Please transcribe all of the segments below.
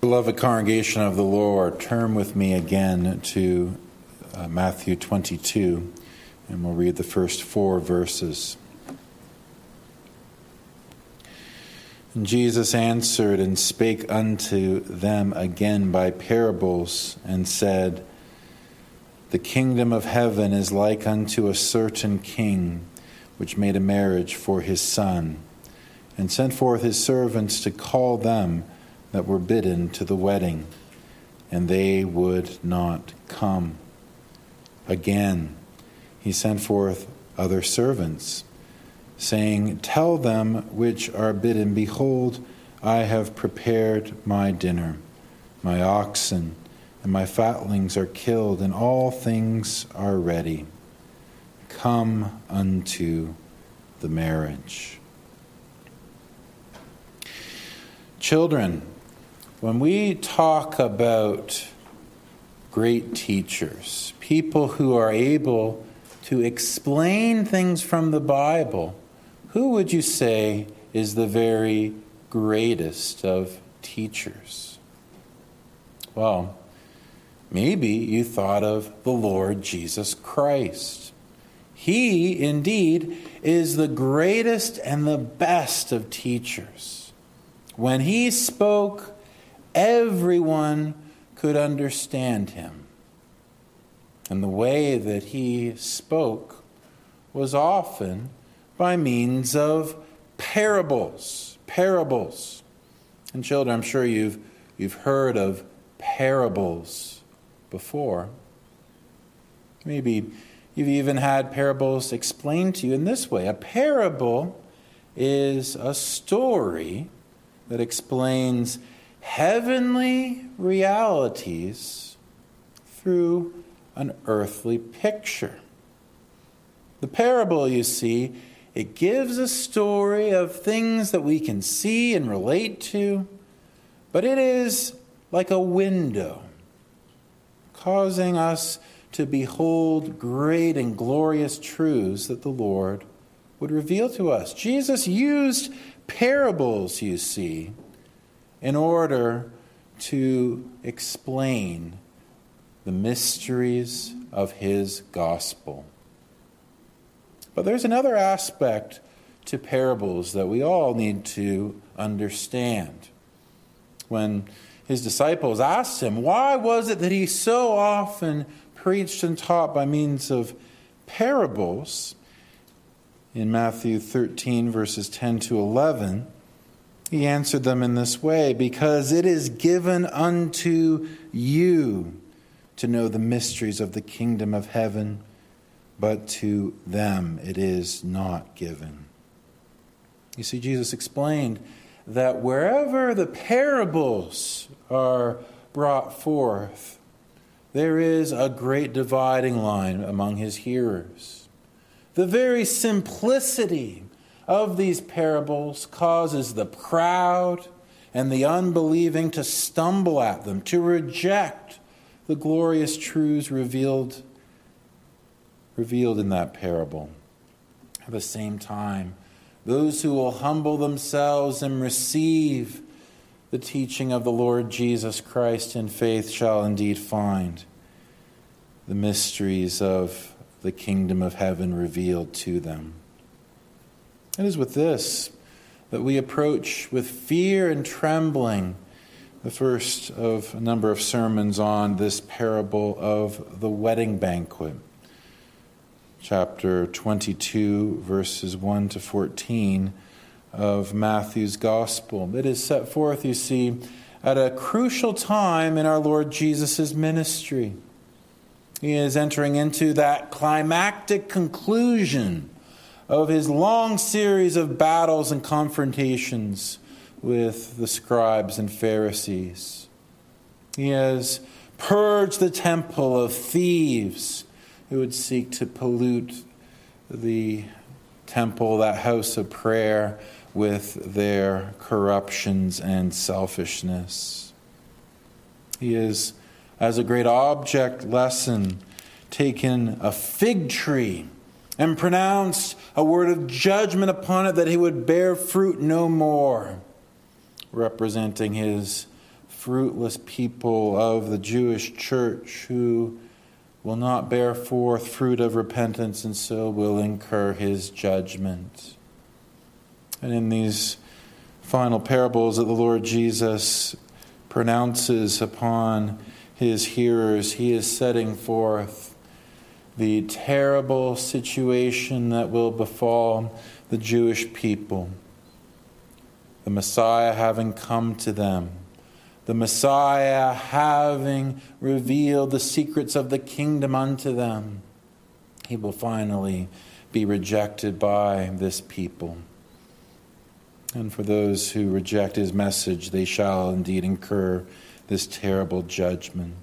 Beloved congregation of the Lord, turn with me again to uh, Matthew 22, and we'll read the first four verses. And Jesus answered and spake unto them again by parables, and said, The kingdom of heaven is like unto a certain king, which made a marriage for his son, and sent forth his servants to call them that were bidden to the wedding, and they would not come. Again, he sent forth other servants, saying, Tell them which are bidden, Behold, I have prepared my dinner. My oxen and my fatlings are killed, and all things are ready. Come unto the marriage. Children, when we talk about great teachers, people who are able to explain things from the Bible, who would you say is the very greatest of teachers? Well, maybe you thought of the Lord Jesus Christ. He, indeed, is the greatest and the best of teachers. When he spoke, everyone could understand him. And the way that he spoke was often by means of parables. Parables. And children, I'm sure you've, you've heard of parables before. Maybe you've even had parables explained to you in this way. A parable is a story that explains heavenly realities through an earthly picture. The parable, you see, it gives a story of things that we can see and relate to, but it is like a window, causing us to behold great and glorious truths that the Lord would reveal to us. Jesus used parables, you see, in order to explain the mysteries of his gospel. But there's another aspect to parables that we all need to understand. When his disciples asked him, why was it that he so often preached and taught by means of parables? In Matthew 13, verses 10 to 11, he answered them in this way Because it is given unto you to know the mysteries of the kingdom of heaven, but to them it is not given. You see, Jesus explained that wherever the parables are brought forth, there is a great dividing line among his hearers. The very simplicity of these parables causes the proud and the unbelieving to stumble at them, to reject the glorious truths revealed, revealed in that parable. At the same time, those who will humble themselves and receive the teaching of the Lord Jesus Christ in faith shall indeed find the mysteries of the kingdom of heaven revealed to them. It is with this that we approach with fear and trembling the first of a number of sermons on this parable of the wedding banquet. Chapter 22, verses 1 to 14 of Matthew's Gospel. It is set forth, you see, at a crucial time in our Lord Jesus' ministry. He is entering into that climactic conclusion of his long series of battles and confrontations with the scribes and Pharisees. He has purged the temple of thieves who would seek to pollute the temple, that house of prayer, with their corruptions and selfishness. He is, as a great object lesson, taken a fig tree and pronounced a word of judgment upon it that he would bear fruit no more, representing his fruitless people of the Jewish church who will not bear forth fruit of repentance and so will incur his judgment. And in these final parables that the Lord Jesus pronounces upon his hearers, he is setting forth the terrible situation that will befall the Jewish people. The Messiah having come to them, the Messiah having revealed the secrets of the kingdom unto them, he will finally be rejected by this people. And for those who reject his message, they shall indeed incur this terrible judgment.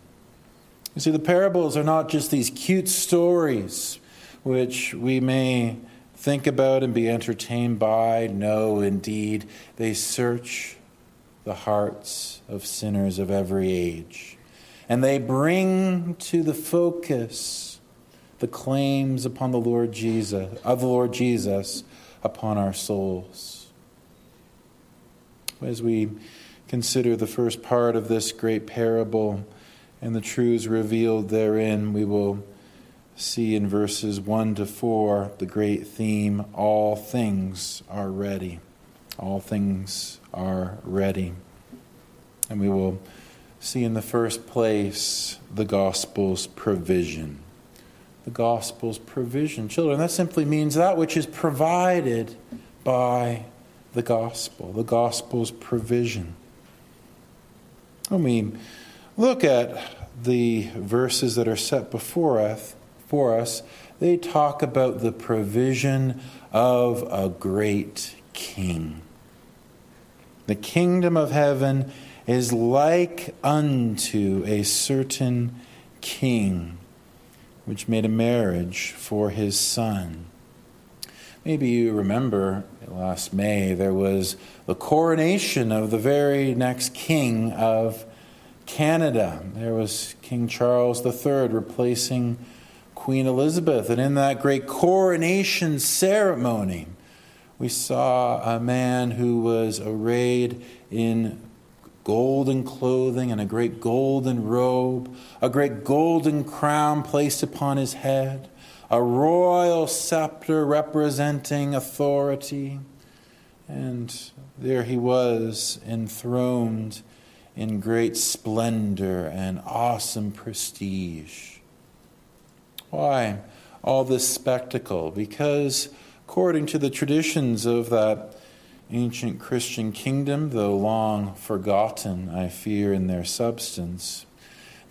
You see, the parables are not just these cute stories which we may think about and be entertained by. No, indeed, they search the hearts of sinners of every age. And they bring to the focus the claims upon the Lord Jesus, of the Lord Jesus upon our souls as we consider the first part of this great parable and the truths revealed therein, we will see in verses 1 to 4 the great theme all things are ready. All things are ready. And we will see in the first place the gospel's provision. The gospel's provision. Children, that simply means that which is provided by the gospel, the gospel's provision. When we look at the verses that are set before us, for us, they talk about the provision of a great king. The kingdom of heaven is like unto a certain king which made a marriage for his son. Maybe you remember last May there was the coronation of the very next king of Canada. There was King Charles III replacing Queen Elizabeth. And in that great coronation ceremony, we saw a man who was arrayed in golden clothing and a great golden robe, a great golden crown placed upon his head a royal scepter representing authority. And there he was, enthroned in great splendor and awesome prestige. Why all this spectacle? Because, according to the traditions of that ancient Christian kingdom, though long forgotten, I fear, in their substance,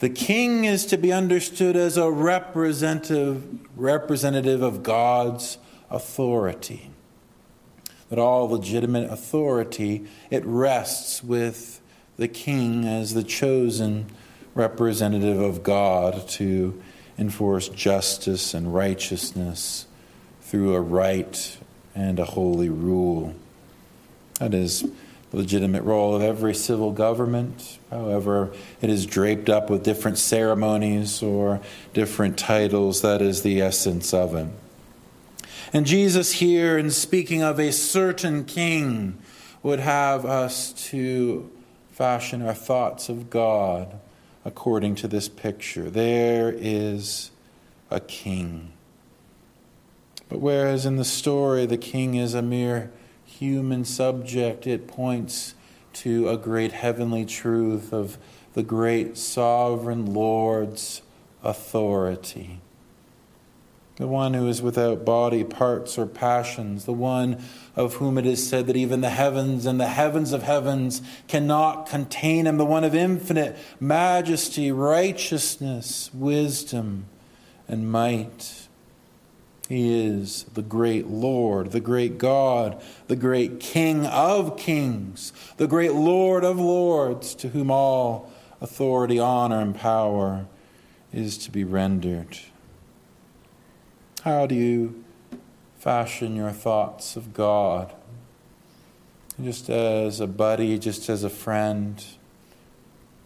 the king is to be understood as a representative, representative of God's authority. That all legitimate authority, it rests with the king as the chosen representative of God to enforce justice and righteousness through a right and a holy rule. That is the legitimate role of every civil government. However, it is draped up with different ceremonies or different titles. That is the essence of it. And Jesus, here, in speaking of a certain king, would have us to fashion our thoughts of God according to this picture. There is a king. But whereas in the story the king is a mere human subject, it points to a great heavenly truth of the great sovereign Lord's authority. The one who is without body, parts, or passions, the one of whom it is said that even the heavens and the heavens of heavens cannot contain him, the one of infinite majesty, righteousness, wisdom, and might. He is the great Lord, the great God, the great King of kings, the great Lord of lords, to whom all authority, honor, and power is to be rendered. How do you fashion your thoughts of God? Just as a buddy, just as a friend,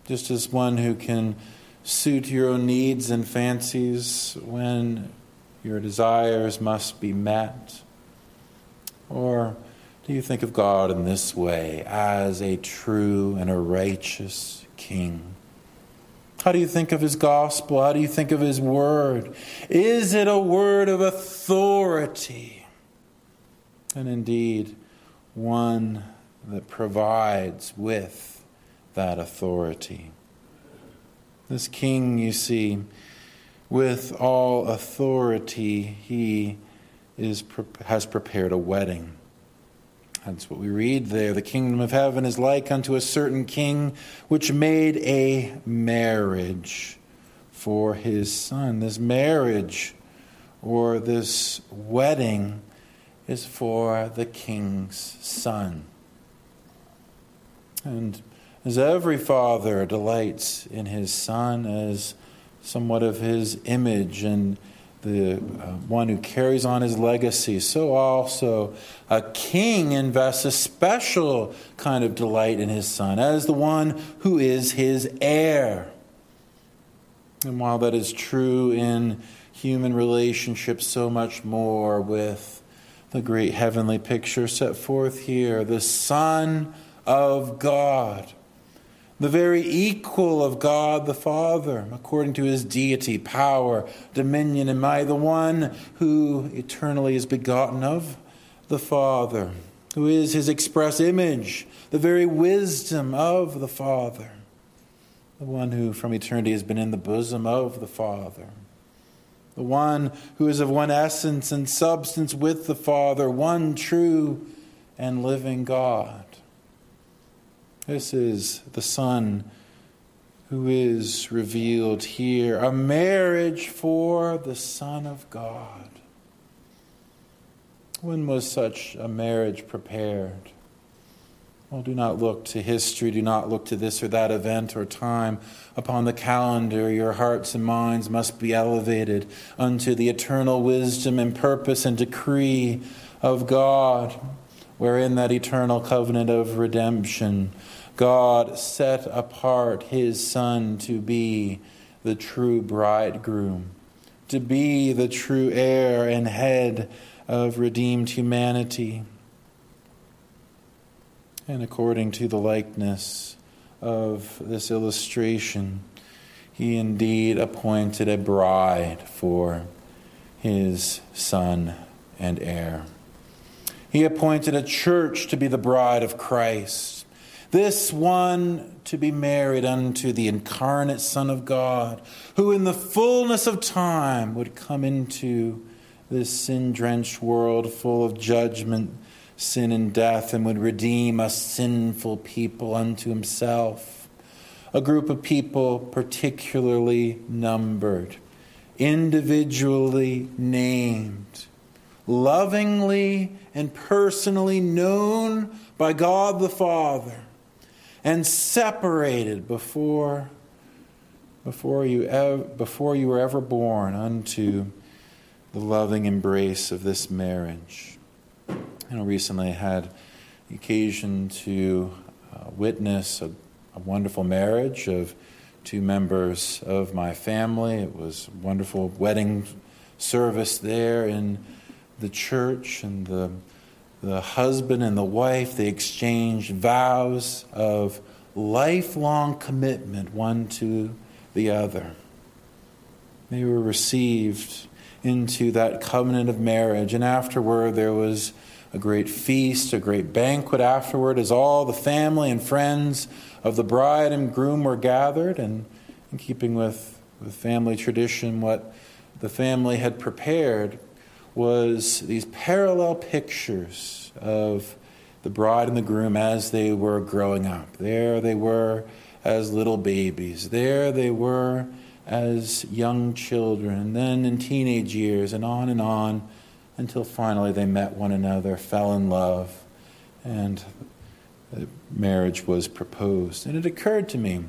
just as one who can suit your own needs and fancies when your desires must be met? Or do you think of God in this way as a true and a righteous king? How do you think of his gospel? How do you think of his word? Is it a word of authority? And indeed, one that provides with that authority. This king, you see, with all authority, he is, has prepared a wedding. That's what we read there. The kingdom of heaven is like unto a certain king which made a marriage for his son. This marriage or this wedding is for the king's son. And as every father delights in his son as somewhat of his image and the uh, one who carries on his legacy, so also a king invests a special kind of delight in his son as the one who is his heir. And while that is true in human relationships, so much more with the great heavenly picture set forth here the Son of God the very equal of God the Father, according to his deity, power, dominion, and might, the one who eternally is begotten of the Father, who is his express image, the very wisdom of the Father, the one who from eternity has been in the bosom of the Father, the one who is of one essence and substance with the Father, one true and living God. This is the Son who is revealed here, a marriage for the Son of God. When was such a marriage prepared? Well, do not look to history, do not look to this or that event or time upon the calendar. Your hearts and minds must be elevated unto the eternal wisdom and purpose and decree of God, wherein that eternal covenant of redemption God set apart his Son to be the true bridegroom, to be the true heir and head of redeemed humanity. And according to the likeness of this illustration, he indeed appointed a bride for his son and heir. He appointed a church to be the bride of Christ this one to be married unto the incarnate Son of God, who in the fullness of time would come into this sin drenched world full of judgment, sin, and death, and would redeem a sinful people unto himself. A group of people particularly numbered, individually named, lovingly and personally known by God the Father and separated before, before, you ev- before you were ever born unto the loving embrace of this marriage. You know, recently I had the occasion to uh, witness a, a wonderful marriage of two members of my family. It was a wonderful wedding service there in the church, and the the husband and the wife, they exchanged vows of lifelong commitment one to the other. They were received into that covenant of marriage, and afterward there was a great feast, a great banquet afterward, as all the family and friends of the bride and groom were gathered, and in keeping with, with family tradition, what the family had prepared was these parallel pictures of the bride and the groom as they were growing up. There they were as little babies. There they were as young children, then in teenage years, and on and on until finally they met one another, fell in love, and marriage was proposed. And it occurred to me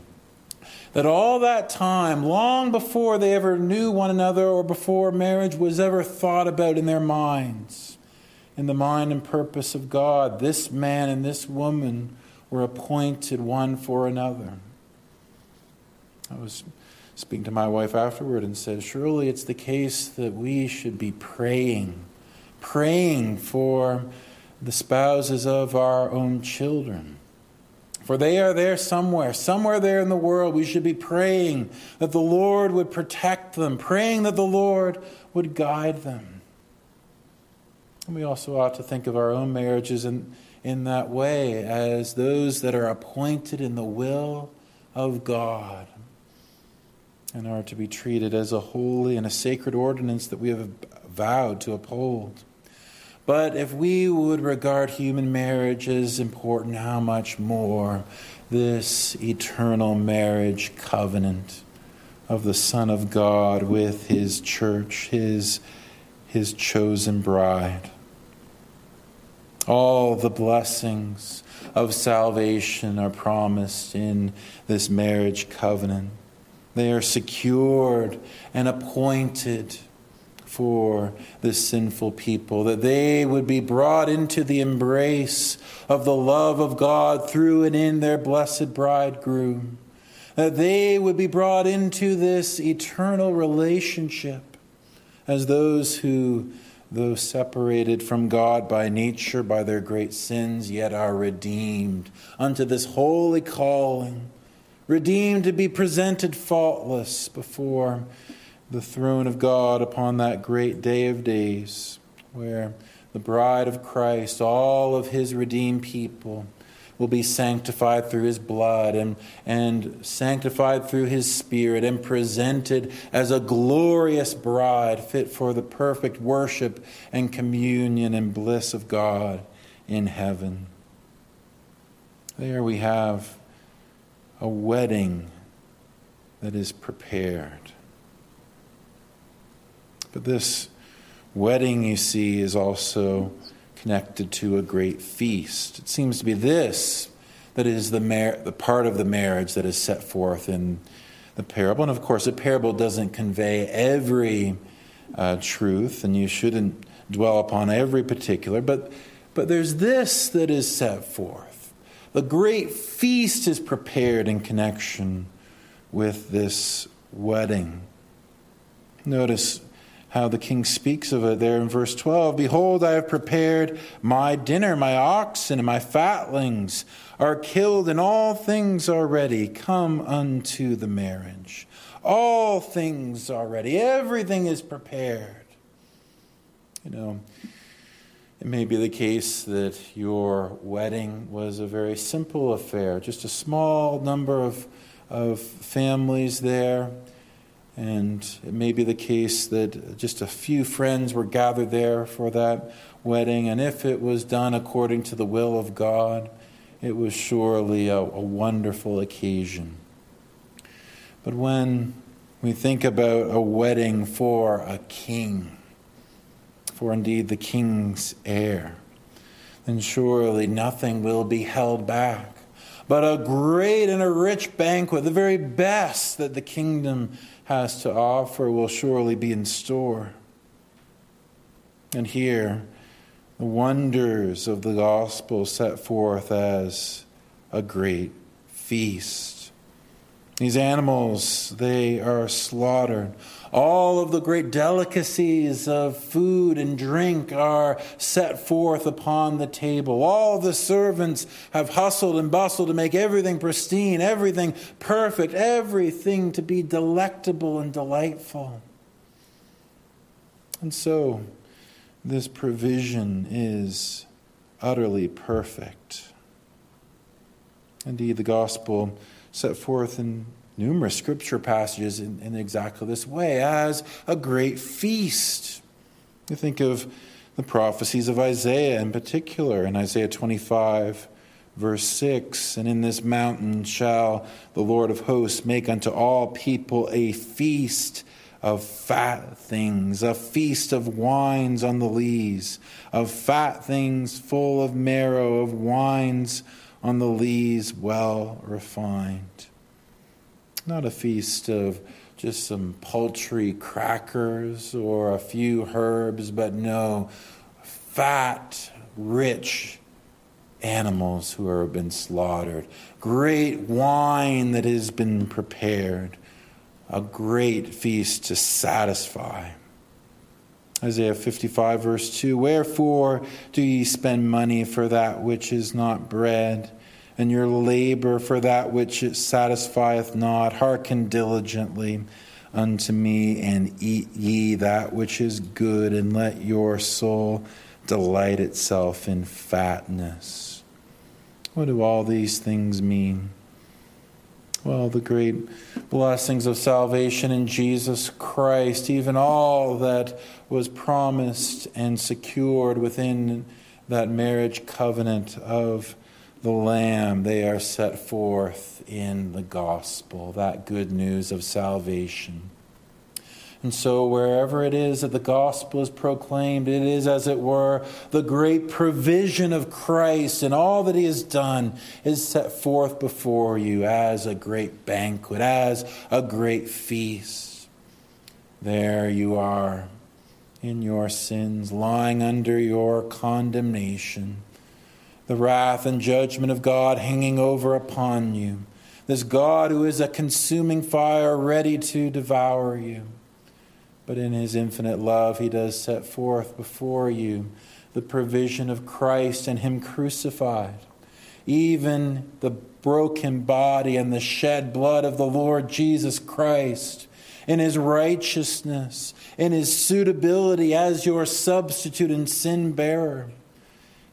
that all that time, long before they ever knew one another or before marriage was ever thought about in their minds, in the mind and purpose of God, this man and this woman were appointed one for another. I was speaking to my wife afterward and said, Surely it's the case that we should be praying, praying for the spouses of our own children For they are there somewhere, somewhere there in the world. We should be praying that the Lord would protect them, praying that the Lord would guide them. And we also ought to think of our own marriages in, in that way as those that are appointed in the will of God and are to be treated as a holy and a sacred ordinance that we have vowed to uphold. But if we would regard human marriage as important, how much more this eternal marriage covenant of the Son of God with his church, his, his chosen bride. All the blessings of salvation are promised in this marriage covenant. They are secured and appointed for the sinful people, that they would be brought into the embrace of the love of God through and in their blessed bridegroom, that they would be brought into this eternal relationship as those who, though separated from God by nature, by their great sins, yet are redeemed unto this holy calling, redeemed to be presented faultless before the throne of God upon that great day of days, where the bride of Christ, all of his redeemed people, will be sanctified through his blood and, and sanctified through his spirit and presented as a glorious bride fit for the perfect worship and communion and bliss of God in heaven. There we have a wedding that is prepared. But this wedding, you see, is also connected to a great feast. It seems to be this that is the, mar- the part of the marriage that is set forth in the parable. And of course, a parable doesn't convey every uh, truth, and you shouldn't dwell upon every particular, but, but there's this that is set forth. The great feast is prepared in connection with this wedding. Notice how the king speaks of it there in verse 12 Behold, I have prepared my dinner, my oxen and my fatlings are killed, and all things are ready. Come unto the marriage. All things are ready, everything is prepared. You know, it may be the case that your wedding was a very simple affair, just a small number of, of families there and it may be the case that just a few friends were gathered there for that wedding. And if it was done according to the will of God, it was surely a, a wonderful occasion. But when we think about a wedding for a king, for indeed the king's heir, then surely nothing will be held back but a great and a rich banquet, the very best that the kingdom has to offer will surely be in store. And here, the wonders of the gospel set forth as a great feast. These animals, they are slaughtered. All of the great delicacies of food and drink are set forth upon the table. All the servants have hustled and bustled to make everything pristine, everything perfect, everything to be delectable and delightful. And so, this provision is utterly perfect. Indeed, the gospel set forth in numerous scripture passages in, in exactly this way as a great feast. You think of the prophecies of Isaiah in particular, in Isaiah 25, verse 6 And in this mountain shall the Lord of hosts make unto all people a feast of fat things, a feast of wines on the lees, of fat things full of marrow, of wines on the lees well refined. Not a feast of just some paltry crackers or a few herbs, but no, fat, rich animals who have been slaughtered, great wine that has been prepared, a great feast to satisfy. Isaiah 55, verse 2 Wherefore do ye spend money for that which is not bread? and your labor for that which it satisfieth not. Hearken diligently unto me, and eat ye that which is good, and let your soul delight itself in fatness. What do all these things mean? Well, the great blessings of salvation in Jesus Christ, even all that was promised and secured within that marriage covenant of the Lamb, they are set forth in the gospel, that good news of salvation. And so, wherever it is that the gospel is proclaimed, it is, as it were, the great provision of Christ, and all that he has done is set forth before you as a great banquet, as a great feast. There you are in your sins, lying under your condemnation, the wrath and judgment of God hanging over upon you, this God who is a consuming fire ready to devour you. But in his infinite love, he does set forth before you the provision of Christ and him crucified. Even the broken body and the shed blood of the Lord Jesus Christ, in his righteousness, in his suitability as your substitute and sin bearer.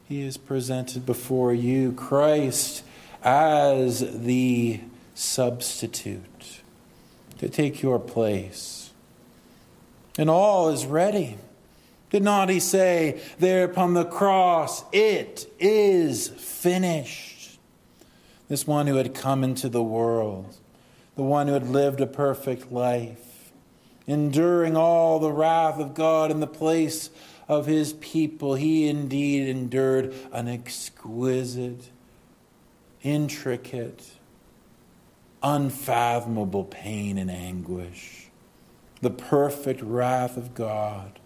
He is presented before you, Christ, as the substitute to take your place and all is ready. Did not he say there upon the cross, It is finished? This one who had come into the world, the one who had lived a perfect life, enduring all the wrath of God in the place of his people, he indeed endured an exquisite, intricate, unfathomable pain and anguish the perfect wrath of God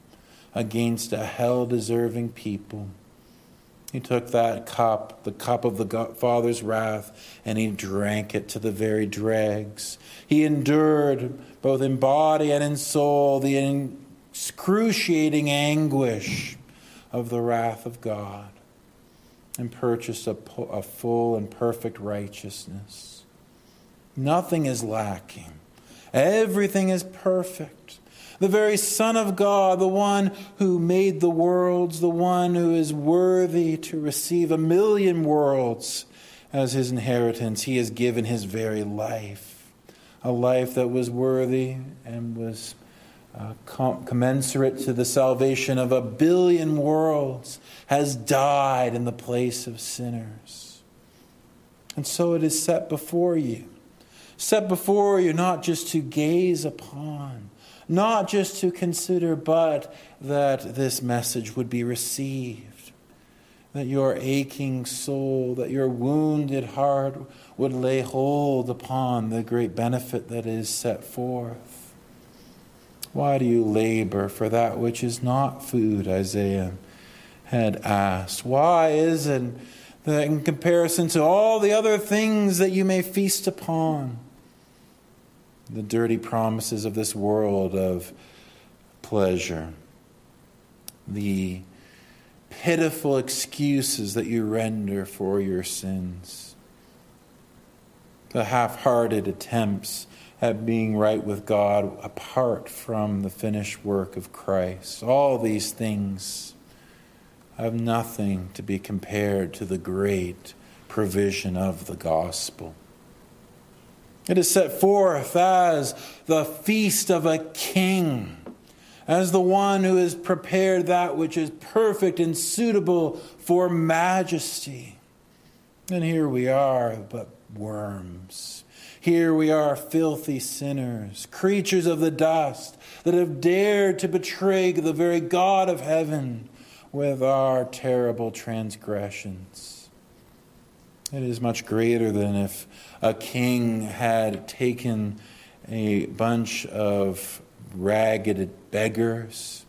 against a hell deserving people. He took that cup, the cup of the Father's wrath, and he drank it to the very dregs. He endured, both in body and in soul, the excruciating anguish of the wrath of God and purchased a, a full and perfect righteousness. Nothing is lacking. Everything is perfect. The very Son of God, the one who made the worlds, the one who is worthy to receive a million worlds as his inheritance, he has given his very life. A life that was worthy and was uh, com- commensurate to the salvation of a billion worlds, has died in the place of sinners. And so it is set before you set before you not just to gaze upon, not just to consider, but that this message would be received. That your aching soul, that your wounded heart would lay hold upon the great benefit that is set forth. Why do you labor for that which is not food? Isaiah had asked. Why is it that in comparison to all the other things that you may feast upon, the dirty promises of this world of pleasure, the pitiful excuses that you render for your sins, the half hearted attempts at being right with God apart from the finished work of Christ. All these things have nothing to be compared to the great provision of the gospel. It is set forth as the feast of a king, as the one who has prepared that which is perfect and suitable for majesty. And here we are, but worms. Here we are, filthy sinners, creatures of the dust that have dared to betray the very God of heaven with our terrible transgressions. It is much greater than if a king had taken a bunch of ragged beggars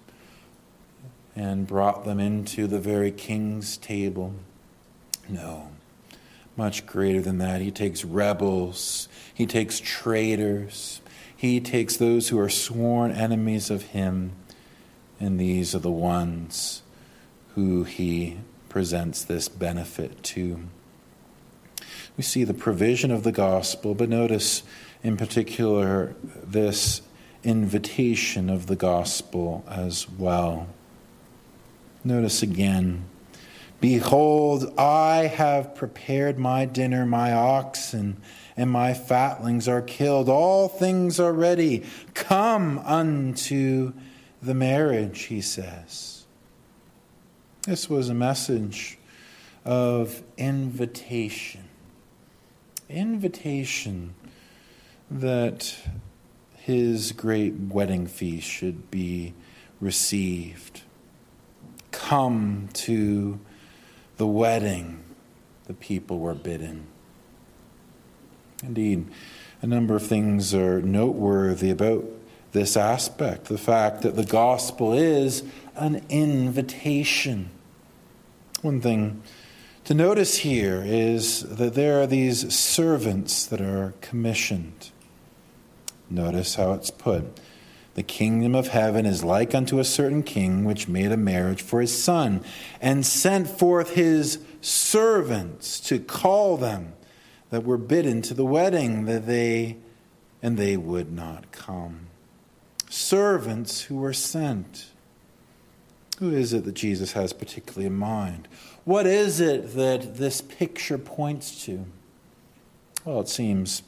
and brought them into the very king's table. No, much greater than that. He takes rebels, he takes traitors, he takes those who are sworn enemies of him, and these are the ones who he presents this benefit to. We see the provision of the gospel, but notice in particular this invitation of the gospel as well. Notice again Behold, I have prepared my dinner, my oxen and my fatlings are killed. All things are ready. Come unto the marriage, he says. This was a message of invitation. Invitation that his great wedding feast should be received. Come to the wedding, the people were bidden. Indeed, a number of things are noteworthy about this aspect the fact that the gospel is an invitation. One thing to notice here is that there are these servants that are commissioned. Notice how it's put. The kingdom of heaven is like unto a certain king which made a marriage for his son and sent forth his servants to call them that were bidden to the wedding that they and they would not come. Servants who were sent. Who is it that Jesus has particularly in mind? What is it that this picture points to? Well, it seems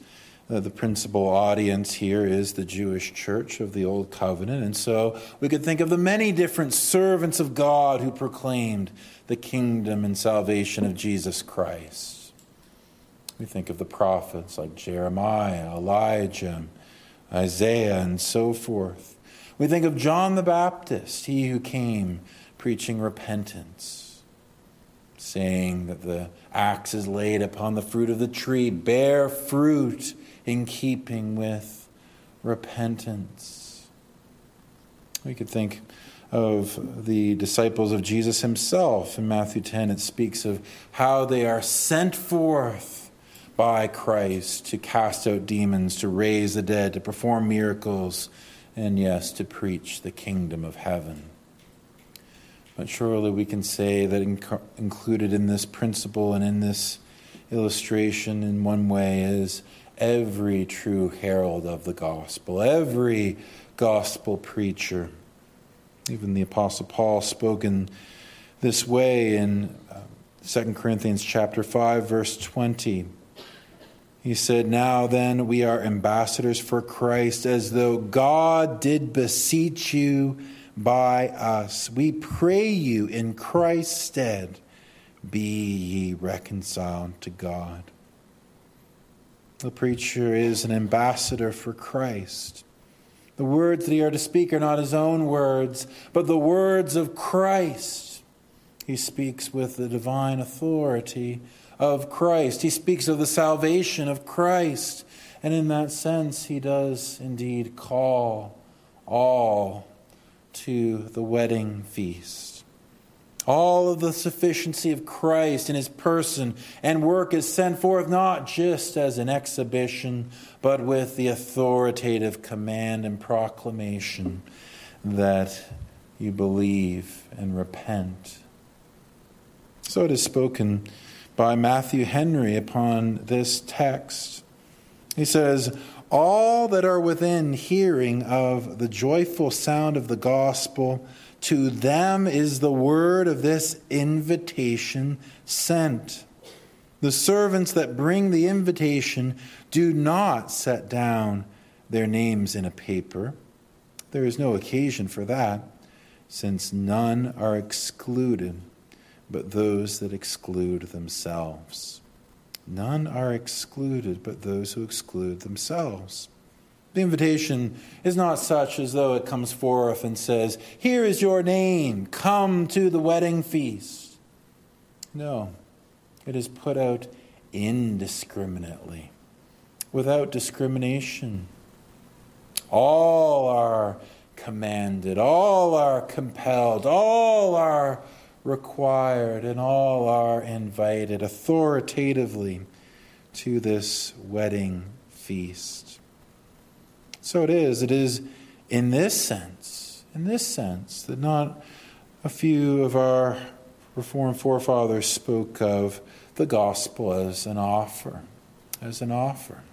that the principal audience here is the Jewish church of the Old Covenant. And so we could think of the many different servants of God who proclaimed the kingdom and salvation of Jesus Christ. We think of the prophets like Jeremiah, Elijah, Isaiah, and so forth. We think of John the Baptist, he who came preaching repentance, saying that the axe is laid upon the fruit of the tree, bear fruit in keeping with repentance. We could think of the disciples of Jesus himself. In Matthew 10, it speaks of how they are sent forth by Christ to cast out demons, to raise the dead, to perform miracles, and yes, to preach the kingdom of heaven. But surely we can say that inc- included in this principle and in this illustration, in one way, is every true herald of the gospel, every gospel preacher. Even the Apostle Paul spoke in this way in uh, 2 Corinthians chapter 5, verse 20. He said, Now then, we are ambassadors for Christ, as though God did beseech you by us. We pray you in Christ's stead, be ye reconciled to God. The preacher is an ambassador for Christ. The words that he are to speak are not his own words, but the words of Christ. He speaks with the divine authority of Christ. He speaks of the salvation of Christ. And in that sense, he does indeed call all to the wedding feast. All of the sufficiency of Christ in his person and work is sent forth not just as an exhibition, but with the authoritative command and proclamation that you believe and repent. So it is spoken by Matthew Henry upon this text. He says, All that are within hearing of the joyful sound of the gospel, to them is the word of this invitation sent. The servants that bring the invitation do not set down their names in a paper. There is no occasion for that, since none are excluded but those that exclude themselves. None are excluded but those who exclude themselves. The invitation is not such as though it comes forth and says, Here is your name, come to the wedding feast. No, it is put out indiscriminately, without discrimination. All are commanded, all are compelled, all are required, and all are invited authoritatively to this wedding feast. So it is. It is in this sense, in this sense, that not a few of our Reformed forefathers spoke of the gospel as an offer, as an offer.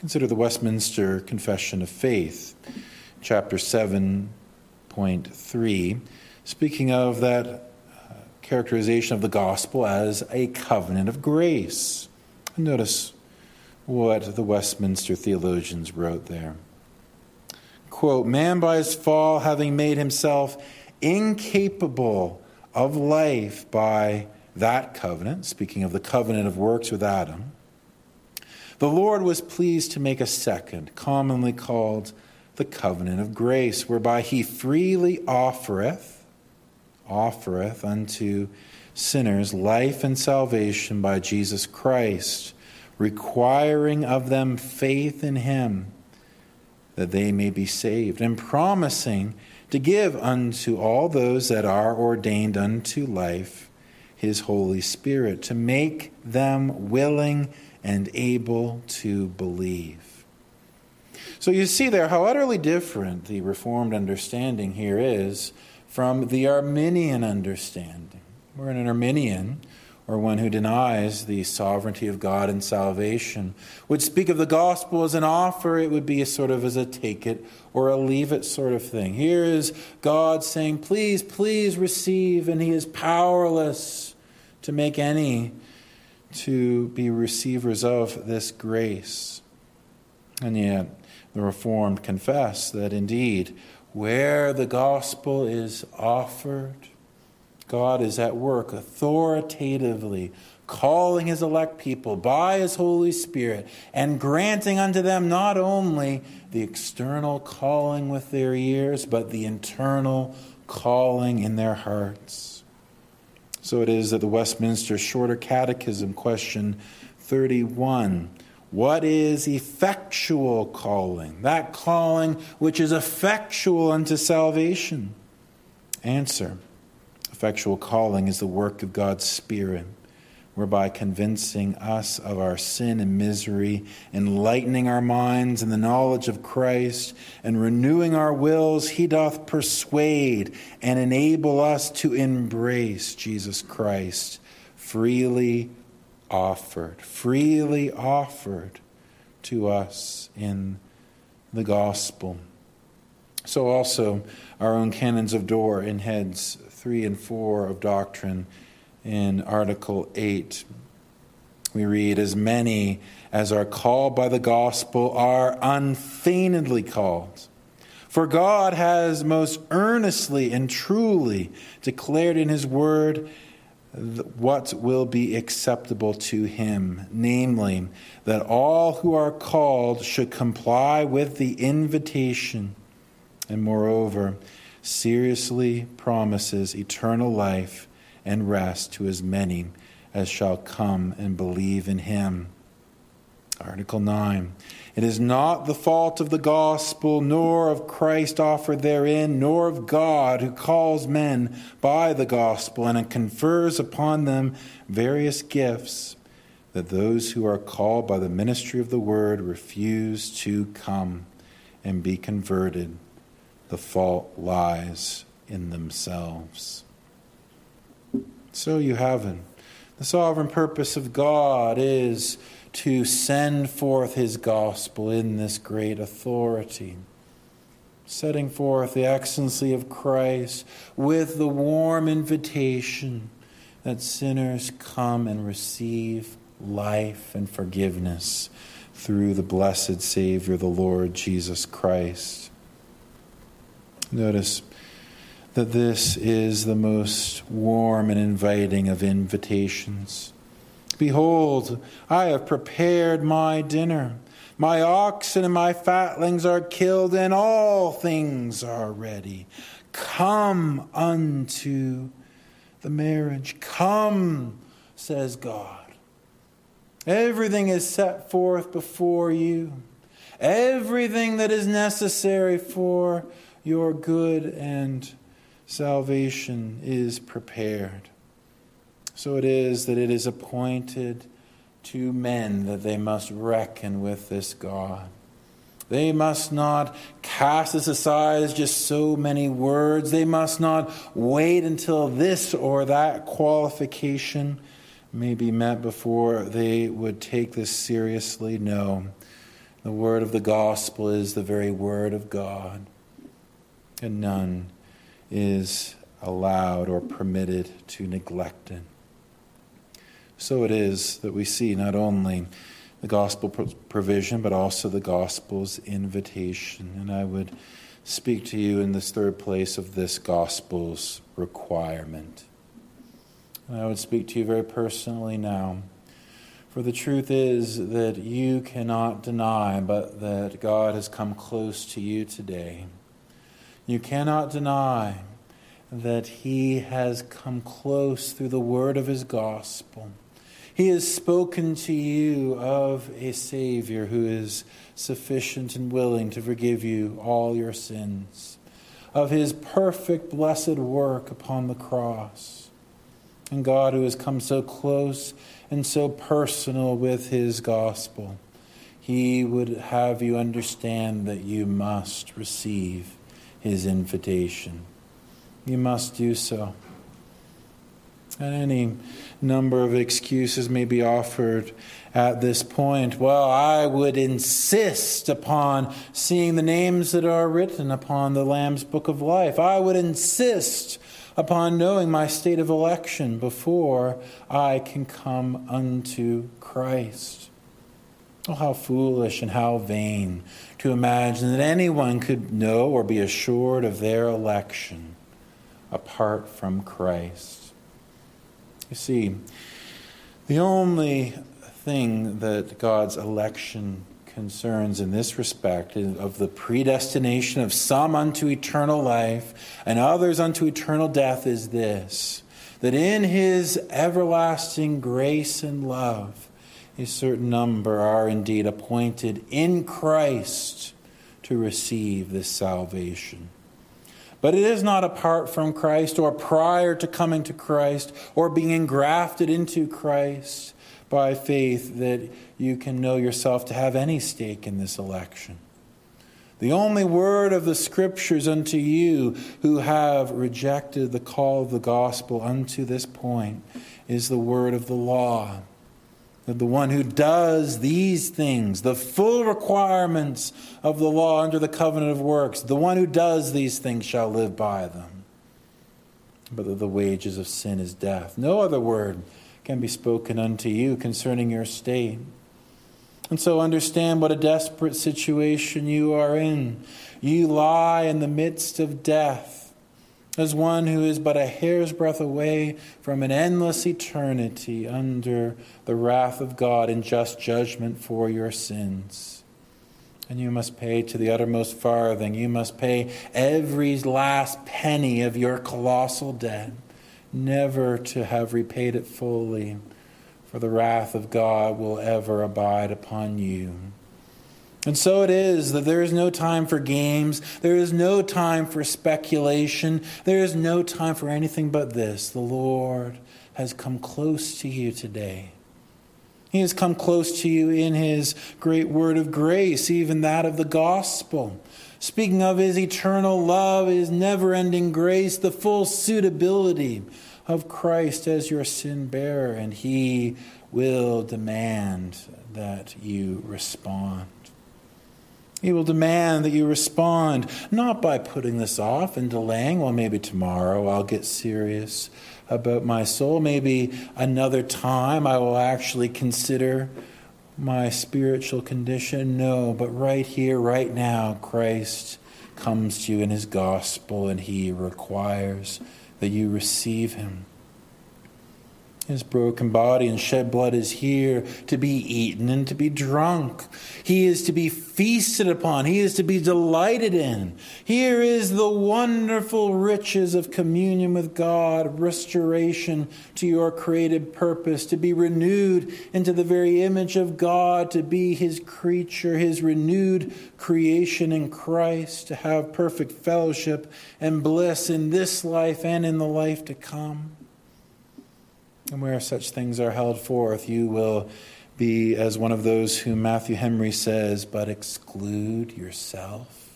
Consider the Westminster Confession of Faith, chapter 7.3, speaking of that uh, characterization of the gospel as a covenant of grace. Notice what the Westminster theologians wrote there. Quote, Man by his fall, having made himself incapable of life by that covenant, speaking of the covenant of works with Adam, the Lord was pleased to make a second, commonly called the covenant of grace, whereby he freely offereth, offereth unto sinners life and salvation by Jesus Christ, requiring of them faith in him that they may be saved, and promising to give unto all those that are ordained unto life his Holy Spirit, to make them willing and able to believe. So you see there how utterly different the Reformed understanding here is from the Arminian understanding. We're an Arminian, or one who denies the sovereignty of God and salvation, would speak of the gospel as an offer, it would be a sort of as a take it or a leave it sort of thing. Here is God saying, Please, please receive, and He is powerless to make any to be receivers of this grace. And yet, the Reformed confess that indeed, where the gospel is offered, God is at work authoritatively calling his elect people by his Holy Spirit and granting unto them not only the external calling with their ears, but the internal calling in their hearts. So it is that the Westminster Shorter Catechism, question 31 What is effectual calling? That calling which is effectual unto salvation. Answer Effectual calling is the work of God's Spirit whereby convincing us of our sin and misery, enlightening our minds in the knowledge of Christ, and renewing our wills, he doth persuade and enable us to embrace Jesus Christ, freely offered, freely offered to us in the gospel. So, also, our own canons of Dort in heads 3 and 4 of doctrine in Article 8. We read, As many as are called by the gospel are unfeignedly called. For God has most earnestly and truly declared in His word what will be acceptable to Him, namely, that all who are called should comply with the invitation, and moreover, seriously promises eternal life and rest to as many as shall come and believe in him. Article 9. It is not the fault of the gospel, nor of Christ offered therein, nor of God who calls men by the gospel and confers upon them various gifts, that those who are called by the ministry of the word refuse to come and be converted. The fault lies in themselves. So you have it. The sovereign purpose of God is to send forth his gospel in this great authority, setting forth the excellency of Christ with the warm invitation that sinners come and receive life and forgiveness through the blessed Savior, the Lord Jesus Christ. Notice that this is the most warm and inviting of invitations. Behold, I have prepared my dinner. My oxen and my fatlings are killed, and all things are ready. Come unto the marriage. Come, says God. Everything is set forth before you. Everything that is necessary for your good and salvation is prepared. So it is that it is appointed to men that they must reckon with this God. They must not cast this aside as just so many words. They must not wait until this or that qualification may be met before they would take this seriously. No. The word of the gospel is the very word of God, and none is allowed or permitted to neglect it. So it is that we see not only the gospel provision, but also the gospel's invitation. And I would speak to you in this third place of this gospel's requirement. And I would speak to you very personally now. For the truth is that you cannot deny but that God has come close to you today. You cannot deny that He has come close through the word of His gospel. He has spoken to you of a Savior who is sufficient and willing to forgive you all your sins, of His perfect, blessed work upon the cross, and God who has come so close and so personal with His gospel. He would have you understand that you must receive His invitation. You must do so. And any number of excuses may be offered at this point. Well, I would insist upon seeing the names that are written upon the Lamb's Book of Life. I would insist upon knowing my state of election before I can come unto Christ. Oh, how foolish and how vain to imagine that anyone could know or be assured of their election apart from Christ. You see, the only thing that God's election concerns in this respect of the predestination of some unto eternal life and others unto eternal death is this that in his everlasting grace and love a certain number are indeed appointed in Christ to receive this salvation. But it is not apart from Christ or prior to coming to Christ or being engrafted into Christ by faith that you can know yourself to have any stake in this election. The only word of the Scriptures unto you who have rejected the call of the gospel unto this point is the word of the law that the one who does these things, the full requirements of the law under the covenant of works, the one who does these things shall live by them. But that the wages of sin is death. No other word can be spoken unto you concerning your state. And so understand what a desperate situation you are in. You lie in the midst of death as one who is but a hair's breadth away from an endless eternity under the wrath of God in just judgment for your sins. And you must pay to the uttermost farthing. You must pay every last penny of your colossal debt, never to have repaid it fully, for the wrath of God will ever abide upon you. And so it is that there is no time for games. There is no time for speculation. There is no time for anything but this. The Lord has come close to you today. He has come close to you in His great word of grace, even that of the gospel. Speaking of His eternal love, His never ending grace, the full suitability of Christ as your sin bearer, and He will demand that you respond. He will demand that you respond, not by putting this off and delaying, well, maybe tomorrow I'll get serious about my soul. Maybe another time I will actually consider my spiritual condition. No, but right here, right now, Christ comes to you in his gospel and he requires that you receive him. His broken body and shed blood is here to be eaten and to be drunk. He is to be feasted upon. He is to be delighted in. Here is the wonderful riches of communion with God, restoration to your created purpose, to be renewed into the very image of God, to be His creature, His renewed creation in Christ, to have perfect fellowship and bliss in this life and in the life to come. And where such things are held forth, you will be as one of those whom Matthew Henry says, but exclude yourself.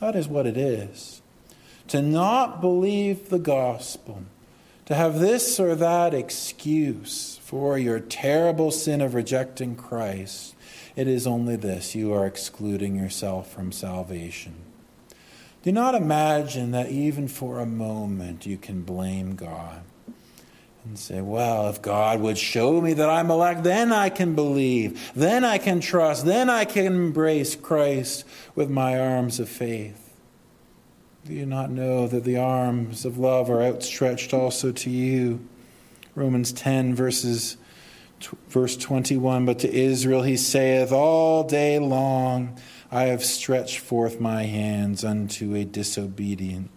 That is what it is. To not believe the gospel, to have this or that excuse for your terrible sin of rejecting Christ, it is only this you are excluding yourself from salvation. Do not imagine that even for a moment you can blame God and say, Well, if God would show me that I'm elect, then I can believe, then I can trust, then I can embrace Christ with my arms of faith. Do you not know that the arms of love are outstretched also to you? Romans 10, verses, verse 21 But to Israel he saith, All day long I have stretched forth my hands unto a disobedient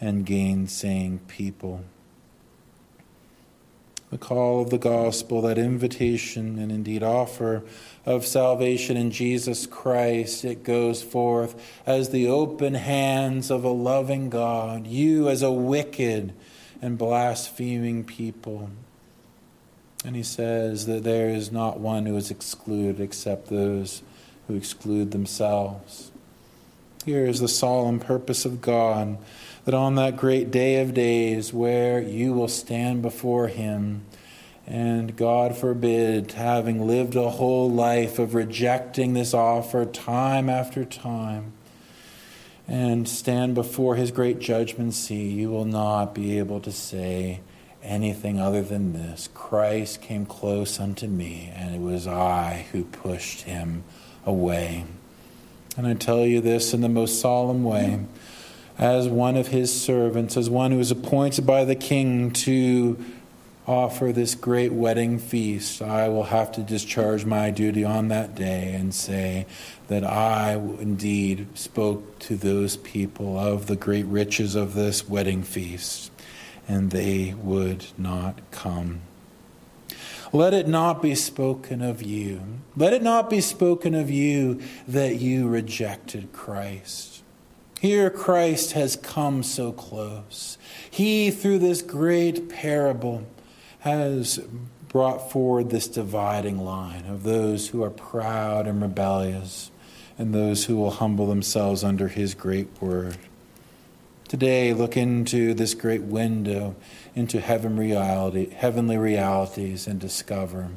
and gainsaying people the call of the gospel, that invitation and indeed offer of salvation in Jesus Christ. It goes forth as the open hands of a loving God, you as a wicked and blaspheming people. And he says that there is not one who is excluded except those who exclude themselves. Here is the solemn purpose of God that on that great day of days where you will stand before Him, and God forbid, having lived a whole life of rejecting this offer time after time, and stand before His great judgment seat, you will not be able to say anything other than this Christ came close unto me, and it was I who pushed Him away. And I tell you this in the most solemn way as one of his servants, as one who is appointed by the king to offer this great wedding feast, I will have to discharge my duty on that day and say that I indeed spoke to those people of the great riches of this wedding feast, and they would not come. Let it not be spoken of you. Let it not be spoken of you that you rejected Christ. Here, Christ has come so close. He, through this great parable, has brought forward this dividing line of those who are proud and rebellious and those who will humble themselves under his great word. Today, look into this great window into heaven reality, heavenly realities and discover